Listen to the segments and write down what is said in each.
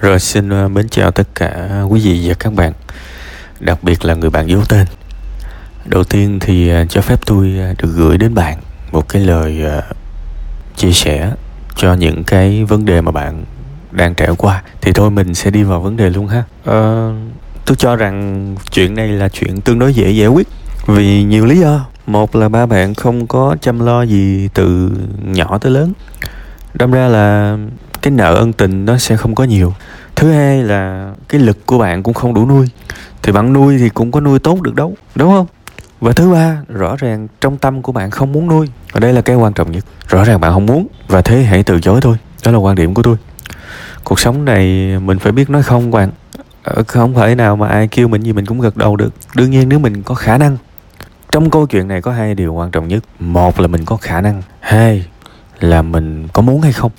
Rồi xin ờ, mến chào tất cả quý vị và các bạn Đặc biệt là người bạn giấu tên. Đầu tiên thì ờ, cho phép tôi ờ, được gửi đến bạn Một cái lời chia sẻ Cho những cái vấn đề mà bạn đang trải qua. Thì thôi mình sẽ đi vào vấn đề luôn ha. À, Tôi cho rằng chuyện này là chuyện tương đối dễ giải quyết Vì nhiều lý do. Một là ba bạn không có chăm lo gì từ nhỏ tới lớn. Đâm ra là cái nợ ân tình nó sẽ không có nhiều. Thứ hai là cái lực của bạn cũng không đủ nuôi. Thì bạn nuôi thì cũng có nuôi tốt được đâu, đúng không? Và thứ ba, rõ ràng trong tâm của bạn không muốn nuôi. Và đây là cái quan trọng nhất. Rõ ràng bạn không muốn và thế hãy từ chối thôi. Đó là quan điểm của tôi. Cuộc sống này mình phải biết nói không, bạn. Ờ, không phải nào mà ai kêu mình gì mình cũng gật đầu được. Đương nhiên nếu mình có khả năng. Trong câu chuyện này có hai điều quan trọng nhất. Một là mình có khả năng. Hai là mình có muốn hay không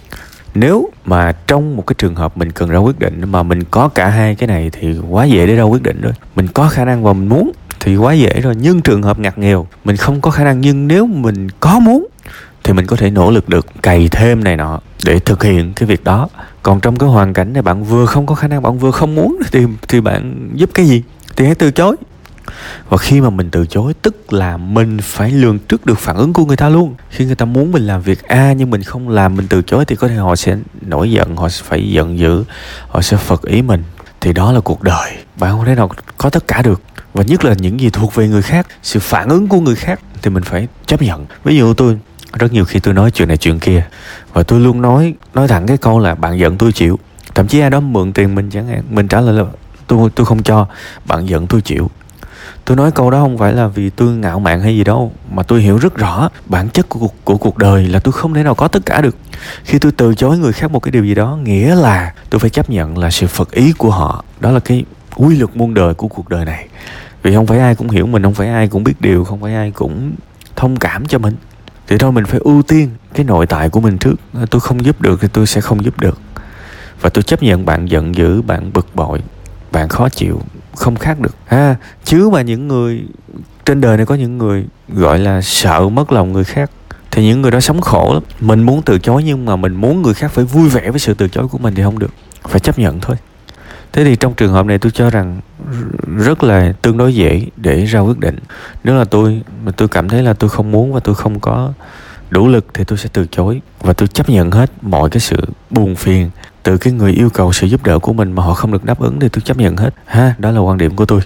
nếu mà trong một cái trường hợp mình cần ra quyết định mà mình có cả hai cái này thì quá dễ để ra quyết định rồi. Mình có khả năng và mình muốn thì quá dễ rồi. Nhưng trường hợp ngặt nghèo, mình không có khả năng. Nhưng nếu mình có muốn thì mình có thể nỗ lực được cày thêm này nọ để thực hiện cái việc đó. Còn trong cái hoàn cảnh này bạn vừa không có khả năng, bạn vừa không muốn thì thì bạn giúp cái gì? Thì hãy từ chối và khi mà mình từ chối, tức là mình phải lường trước được phản ứng của người ta luôn. Khi người ta muốn mình làm việc a nhưng mình không làm, mình từ chối thì có thể họ sẽ nổi giận, họ sẽ phải giận dữ, họ sẽ phật ý mình. Thì đó là cuộc đời. Bạn không thể nào có tất cả được. Và nhất là những gì thuộc về người khác, sự phản ứng của người khác thì mình phải chấp nhận. Ví dụ tôi, rất nhiều khi tôi nói chuyện này chuyện kia, và tôi luôn nói nói thẳng cái câu là bạn giận tôi chịu. Thậm chí ai đó mượn tiền mình chẳng hạn, mình trả lời là, tôi tôi không cho, bạn giận tôi chịu tôi nói câu đó không phải là vì tôi ngạo mạn hay gì đâu, mà tôi hiểu rất rõ bản chất của cuộc của cuộc đời là tôi không thể nào có tất cả được. Khi tôi từ chối người khác một cái điều gì đó, nghĩa là tôi phải chấp nhận là sự phật ý của họ. Đó là cái quy luật muôn đời của cuộc đời này. Vì không phải ai cũng hiểu mình, không phải ai cũng biết điều, không phải ai cũng thông cảm cho mình. Thì thôi mình phải ưu tiên cái nội tại của mình trước. Tôi không giúp được thì tôi sẽ không giúp được. Và tôi chấp nhận bạn giận dữ, bạn bực bội, bạn khó chịu không khác được. Ha chứ mà những người, trên đời này có những người gọi là sợ mất lòng người khác, thì những người đó sống khổ lắm. Mình muốn từ chối nhưng mà mình muốn người khác phải vui vẻ với sự từ chối của mình thì không được. Phải chấp nhận thôi. Thế thì trong trường hợp này tôi cho rằng rất là tương đối dễ để ra quyết định. Nếu là tôi, mà tôi cảm thấy là tôi không muốn và tôi không có đủ lực thì tôi sẽ từ chối. Và tôi chấp nhận hết mọi cái sự buồn phiền từ cái người yêu cầu sự giúp đỡ của mình mà họ không được đáp ứng thì tôi chấp nhận hết. Ha, đó là quan điểm của tôi.